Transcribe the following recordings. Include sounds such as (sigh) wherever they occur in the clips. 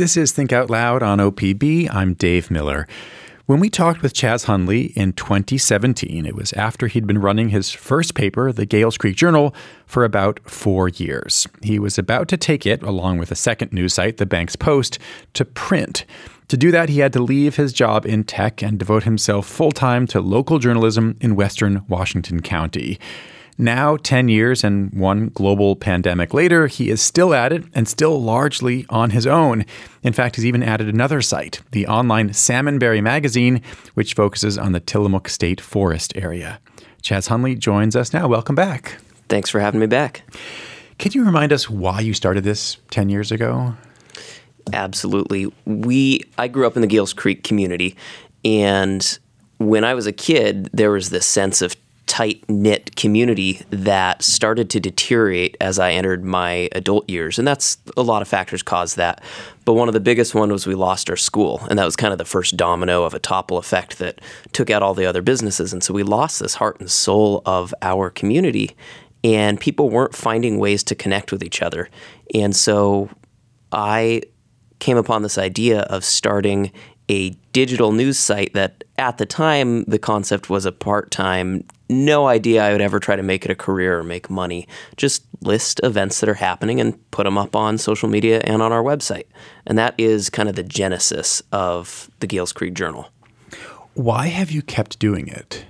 This is Think Out Loud on OPB. I'm Dave Miller. When we talked with Chas Hundley in 2017, it was after he'd been running his first paper, the Gales Creek Journal, for about four years. He was about to take it, along with a second news site, the Banks Post, to print. To do that, he had to leave his job in tech and devote himself full time to local journalism in western Washington County. Now, 10 years and one global pandemic later, he is still at it and still largely on his own. In fact, he's even added another site, the online Salmonberry magazine, which focuses on the Tillamook State Forest area. Chas Hundley joins us now. Welcome back. Thanks for having me back. Can you remind us why you started this 10 years ago? Absolutely. We I grew up in the Gales Creek community and when I was a kid, there was this sense of tight knit community that started to deteriorate as I entered my adult years. And that's a lot of factors caused that. But one of the biggest one was we lost our school. And that was kind of the first domino of a topple effect that took out all the other businesses. And so we lost this heart and soul of our community. And people weren't finding ways to connect with each other. And so I came upon this idea of starting a digital news site that at the time the concept was a part-time no idea I would ever try to make it a career or make money. Just list events that are happening and put them up on social media and on our website. And that is kind of the genesis of the Gales Creek Journal. Why have you kept doing it?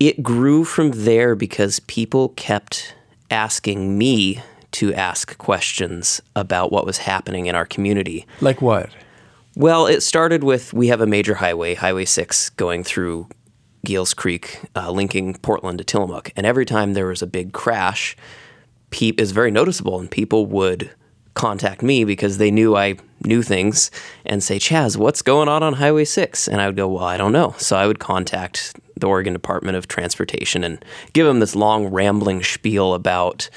It grew from there because people kept asking me to ask questions about what was happening in our community. Like what? Well, it started with we have a major highway, Highway 6, going through Gales Creek, uh, linking Portland to Tillamook. And every time there was a big crash, pe- is very noticeable, and people would contact me because they knew I knew things and say, Chas, what's going on on Highway 6? And I would go, Well, I don't know. So I would contact the Oregon Department of Transportation and give them this long, rambling spiel about,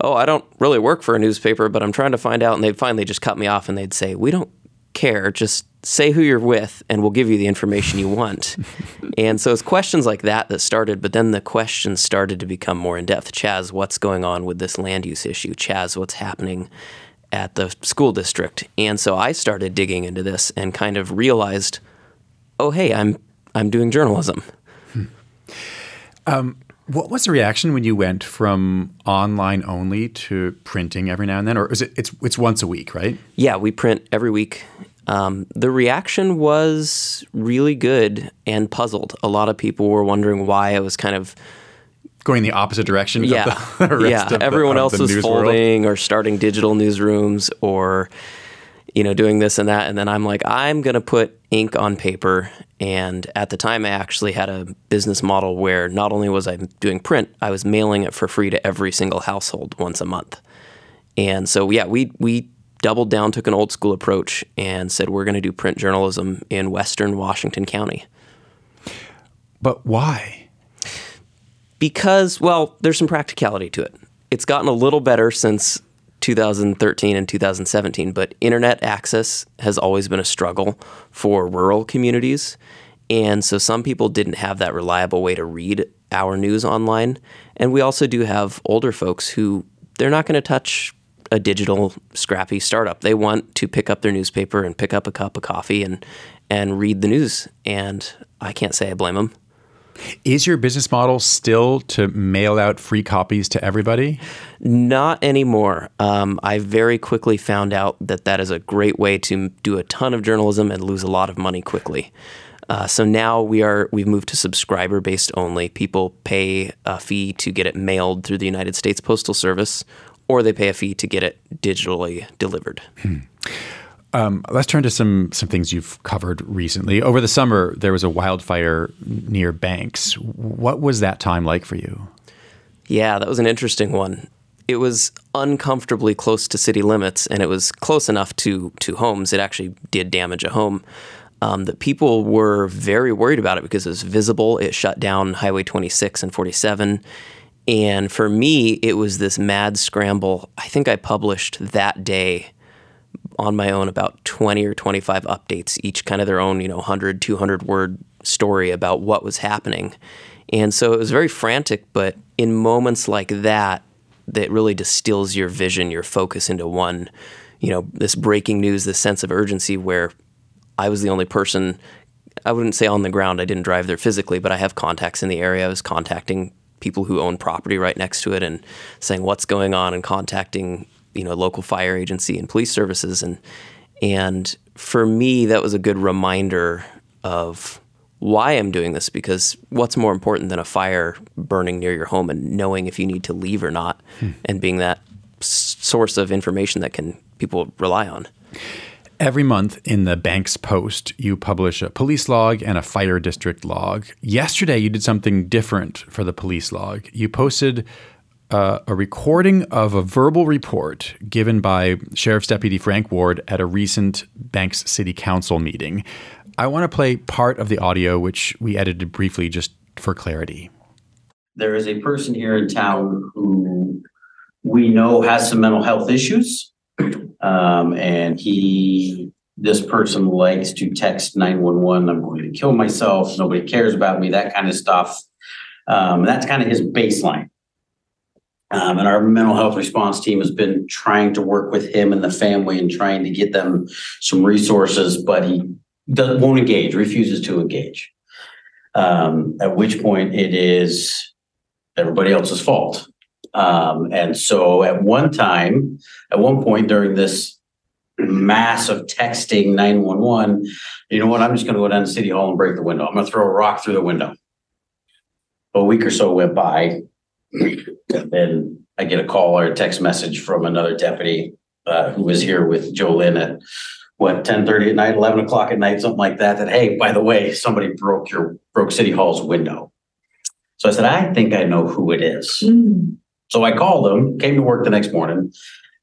Oh, I don't really work for a newspaper, but I'm trying to find out. And they'd finally just cut me off and they'd say, We don't care. Just say who you're with and we'll give you the information you want. (laughs) and so it's questions like that that started, but then the questions started to become more in depth. Chas, what's going on with this land use issue? Chas, what's happening at the school district? And so I started digging into this and kind of realized, oh hey, I'm I'm doing journalism. Hmm. Um, what was the reaction when you went from online only to printing every now and then, or is it it's it's once a week, right? Yeah, we print every week. Um, the reaction was really good and puzzled. A lot of people were wondering why I was kind of going the opposite direction. Yeah, (laughs) yeah. Everyone the, else was folding world. or starting digital newsrooms or you know doing this and that, and then I'm like, I'm going to put ink on paper. And at the time, I actually had a business model where not only was I doing print, I was mailing it for free to every single household once a month. And so, yeah, we we doubled down, took an old school approach, and said we're going to do print journalism in Western Washington County. But why? Because, well, there's some practicality to it. It's gotten a little better since 2013 and 2017, but internet access has always been a struggle for rural communities. And so some people didn't have that reliable way to read our news online. And we also do have older folks who they're not going to touch a digital scrappy startup. They want to pick up their newspaper and pick up a cup of coffee and and read the news. And I can't say I blame them. Is your business model still to mail out free copies to everybody? Not anymore. Um, I very quickly found out that that is a great way to do a ton of journalism and lose a lot of money quickly. Uh, so now we are we've moved to subscriber based only. People pay a fee to get it mailed through the United States Postal Service, or they pay a fee to get it digitally delivered. Hmm. Um, let's turn to some some things you've covered recently. Over the summer, there was a wildfire near Banks. What was that time like for you? Yeah, that was an interesting one. It was uncomfortably close to city limits, and it was close enough to to homes. It actually did damage a home. Um, that people were very worried about it because it was visible. It shut down Highway 26 and 47 and for me, it was this mad scramble. I think I published that day on my own about 20 or 25 updates, each kind of their own, you know, 100, 200 word story about what was happening. And so it was very frantic, but in moments like that, that really distills your vision, your focus into one, you know, this breaking news, this sense of urgency where I was the only person. I wouldn't say on the ground. I didn't drive there physically, but I have contacts in the area. I was contacting people who own property right next to it and saying what's going on and contacting you know local fire agency and police services and and for me that was a good reminder of why I'm doing this because what's more important than a fire burning near your home and knowing if you need to leave or not hmm. and being that s- source of information that can people rely on. Every month in the Banks Post, you publish a police log and a fire district log. Yesterday, you did something different for the police log. You posted uh, a recording of a verbal report given by Sheriff's Deputy Frank Ward at a recent Banks City Council meeting. I want to play part of the audio, which we edited briefly just for clarity. There is a person here in town who we know has some mental health issues. Um, and he, this person likes to text nine one one, I'm going to kill myself, nobody cares about me, that kind of stuff. Um, that's kind of his baseline. Um, and our mental health response team has been trying to work with him and the family and trying to get them some resources, but he does, won't engage, refuses to engage. Um, at which point it is everybody else's fault. Um, and so at one time, at one point during this mass of texting 911, you know what? I'm just going to go down to City Hall and break the window. I'm going to throw a rock through the window. A week or so went by. And then I get a call or a text message from another deputy uh, who was here with Joe Lynn at what 10 30 at night, 11 o'clock at night, something like that. That, hey, by the way, somebody broke your broke City Hall's window. So I said, I think I know who it is. Mm. So I called him, came to work the next morning,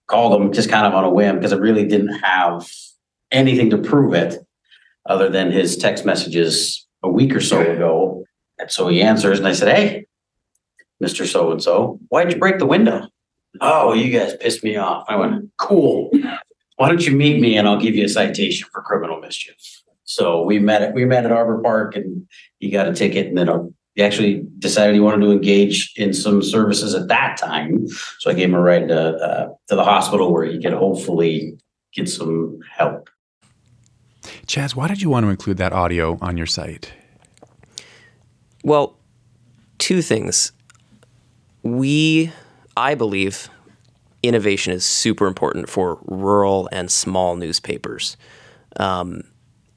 called him just kind of on a whim because I really didn't have anything to prove it other than his text messages a week or so ago. And so he answers and I said, Hey, Mr. So and so, why'd you break the window? Oh, you guys pissed me off. I went, Cool. Why don't you meet me and I'll give you a citation for criminal mischief? So we met at we met at Arbor Park and he got a ticket and then he actually decided he wanted to engage in some services at that time. So I gave him a ride to, uh, to the hospital where he could hopefully get some help. Chas, why did you want to include that audio on your site? Well, two things. We, I believe, innovation is super important for rural and small newspapers. Um,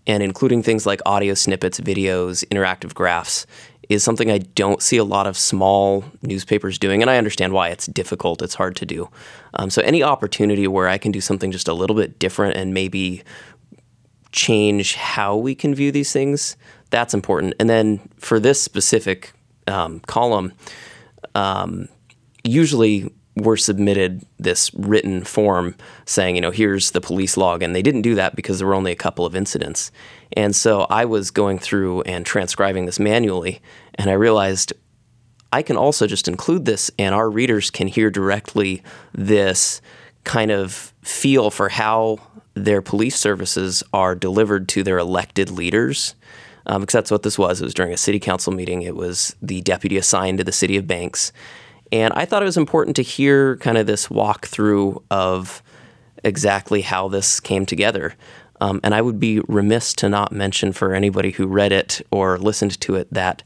and including things like audio snippets, videos, interactive graphs is something I don't see a lot of small newspapers doing, and I understand why it's difficult. It's hard to do. Um, so any opportunity where I can do something just a little bit different and maybe change how we can view these things, that's important. And then for this specific um, column, um, usually were submitted this written form saying, you know, here's the police log. And they didn't do that because there were only a couple of incidents. And so I was going through and transcribing this manually, and I realized I can also just include this, and our readers can hear directly this kind of feel for how their police services are delivered to their elected leaders. Um, because that's what this was. It was during a city council meeting. It was the deputy assigned to the city of Banks and I thought it was important to hear kind of this walkthrough of exactly how this came together. Um, and I would be remiss to not mention for anybody who read it or listened to it that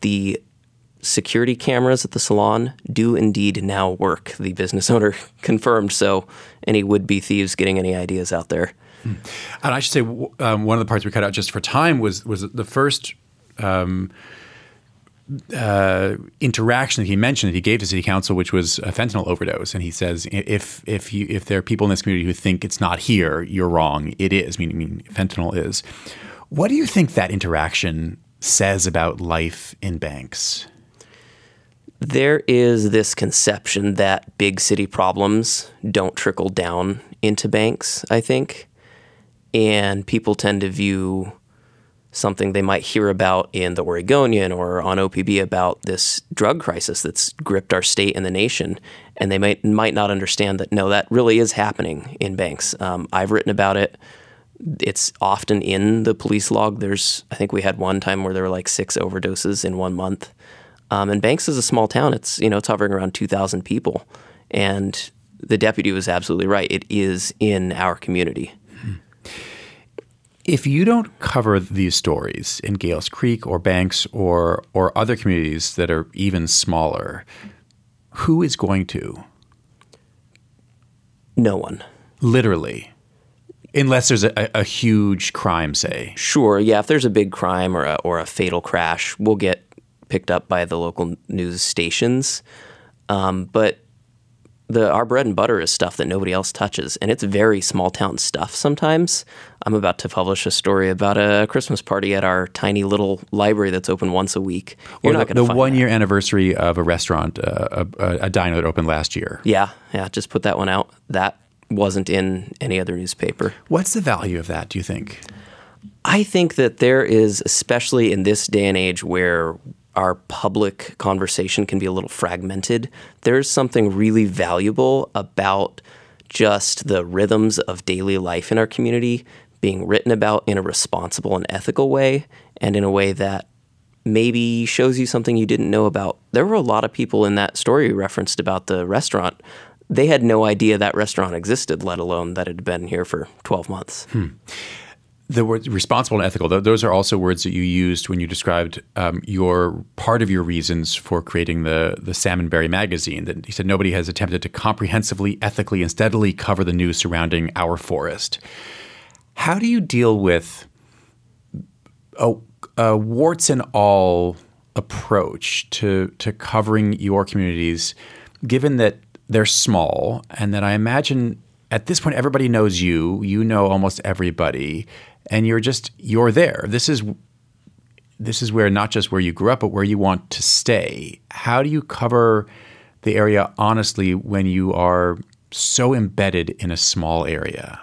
the security cameras at the salon do indeed now work. The business (laughs) owner confirmed. So, any would be thieves getting any ideas out there. Hmm. And I should say, um, one of the parts we cut out just for time was was the first. Um, uh, interaction that he mentioned that he gave to city council, which was a fentanyl overdose, and he says if if you if there are people in this community who think it's not here, you're wrong. It is. Meaning, mean, fentanyl is. What do you think that interaction says about life in Banks? There is this conception that big city problems don't trickle down into Banks. I think, and people tend to view something they might hear about in the Oregonian or on OPB about this drug crisis that's gripped our state and the nation, and they might might not understand that no, that really is happening in Banks. Um, I've written about it. It's often in the police log. There's, I think we had one time where there were like six overdoses in one month. Um, and Banks is a small town. It's you know it's hovering around two thousand people, and the deputy was absolutely right. It is in our community. If you don't cover these stories in Gales Creek or Banks or or other communities that are even smaller, who is going to? No one. Literally. Unless there's a, a huge crime, say. Sure, yeah. If there's a big crime or a, or a fatal crash, we'll get picked up by the local news stations. Um, but the our bread and butter is stuff that nobody else touches, and it's very small town stuff. Sometimes I'm about to publish a story about a Christmas party at our tiny little library that's open once a week. You're or not the, going the one that. year anniversary of a restaurant, uh, a, a, a diner that opened last year. Yeah, yeah. Just put that one out. That wasn't in any other newspaper. What's the value of that, do you think? I think that there is, especially in this day and age where our public conversation can be a little fragmented, there's something really valuable about just the rhythms of daily life in our community being written about in a responsible and ethical way and in a way that maybe shows you something you didn't know about. There were a lot of people in that story referenced about the restaurant. They had no idea that restaurant existed, let alone that it had been here for 12 months. Hmm. The word responsible and ethical, those are also words that you used when you described um, your part of your reasons for creating the, the Salmonberry magazine. That you said nobody has attempted to comprehensively, ethically, and steadily cover the news surrounding our forest. How do you deal with a, a warts and all approach to to covering your communities, given that they're small and that I imagine at this point everybody knows you, you know almost everybody, and you're just you're there. This is this is where not just where you grew up, but where you want to stay. How do you cover the area honestly when you are so embedded in a small area?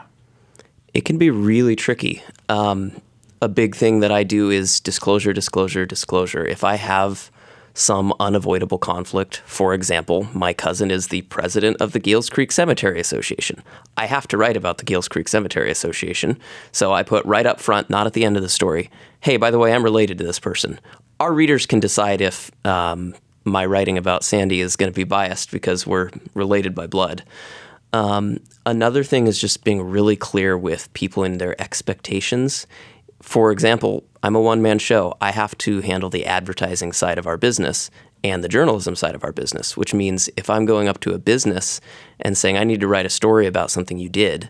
It can be really tricky. Um, a big thing that I do is disclosure, disclosure, disclosure. If I have some unavoidable conflict, for example, my cousin is the president of the Gales Creek Cemetery Association. I have to write about the Gales Creek Cemetery Association, so I put right up front, not at the end of the story, hey, by the way, I'm related to this person. Our readers can decide if um, my writing about Sandy is going to be biased because we're related by blood. Um, another thing is just being really clear with people in their expectations. For example, I'm a one man show. I have to handle the advertising side of our business and the journalism side of our business, which means if I'm going up to a business and saying, I need to write a story about something you did,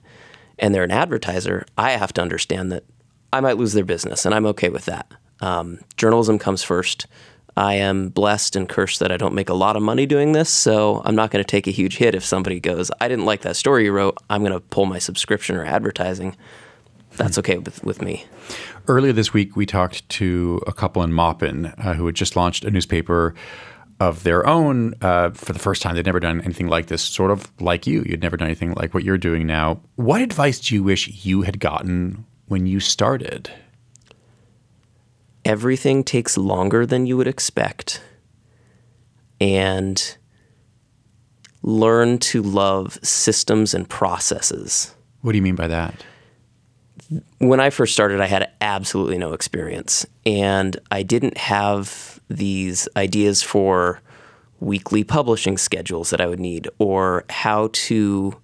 and they're an advertiser, I have to understand that I might lose their business, and I'm okay with that. Um, journalism comes first. I am blessed and cursed that I don't make a lot of money doing this, so I'm not going to take a huge hit if somebody goes, I didn't like that story you wrote. I'm going to pull my subscription or advertising. That's okay with, with me. Earlier this week, we talked to a couple in Maupin uh, who had just launched a newspaper of their own uh, for the first time. They'd never done anything like this, sort of like you. You'd never done anything like what you're doing now. What advice do you wish you had gotten when you started? Everything takes longer than you would expect. And learn to love systems and processes. What do you mean by that? When I first started, I had absolutely no experience, and I didn't have these ideas for weekly publishing schedules that I would need, or how to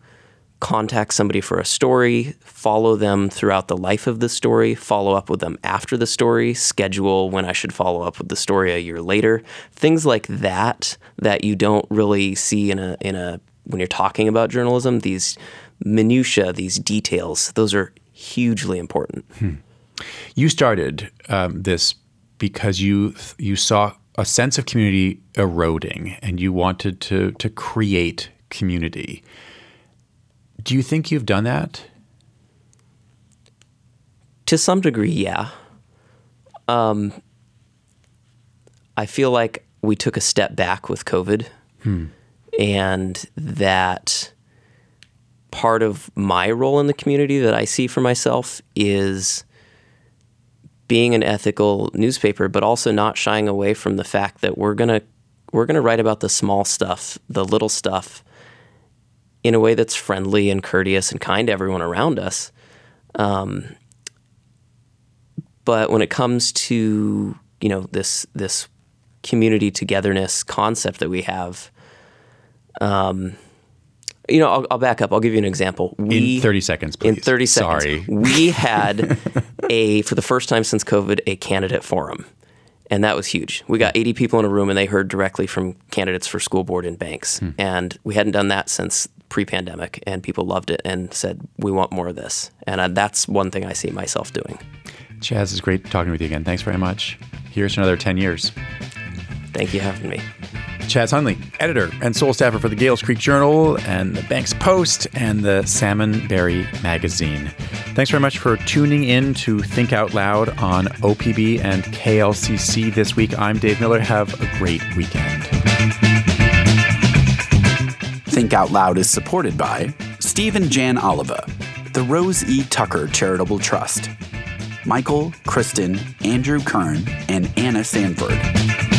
contact somebody for a story, follow them throughout the life of the story, follow up with them after the story, schedule when I should follow up with the story a year later. Things like that that you don't really see in a in a when you're talking about journalism, these minutia, these details, those are hugely important. You started um, this because you you saw a sense of community eroding, and you wanted to to create community. Do you think you've done that? To some degree, yeah. Um, I feel like we took a step back with COVID, and that part of my role in the community that I see for myself is being an ethical newspaper, but also not shying away from the fact that we're gonna we're gonna write about the small stuff, the little stuff, in a way that's friendly and courteous and kind to everyone around us. Um, but when it comes to you know this this community togetherness concept that we have, um, You know, I'll, I'll back up. I'll give you an example. We, in 30 seconds, please. In 30 seconds. Sorry. We had (laughs) a, for the first time since COVID, a candidate forum. And that was huge. We got 80 people in a room and they heard directly from candidates for school board and banks. Hmm. And we hadn't done that since pre pandemic. And people loved it and said, we want more of this. And uh, that's one thing I see myself doing. Chas, it's great talking with you again. Thanks very much. Here's another 10 years. Thank you for having me. Chas Hundley, editor and sole staffer for the Gales Creek Journal and the Banks Post and the Salmonberry Magazine. Thanks very much for tuning in to Think Out Loud on OPB and KLCC this week. I'm Dave Miller. Have a great weekend. Think Out Loud is supported by Steve and Jan Oliva, the Rose E. Tucker Charitable Trust, Michael, Kristen, Andrew Kern, and Anna Sanford.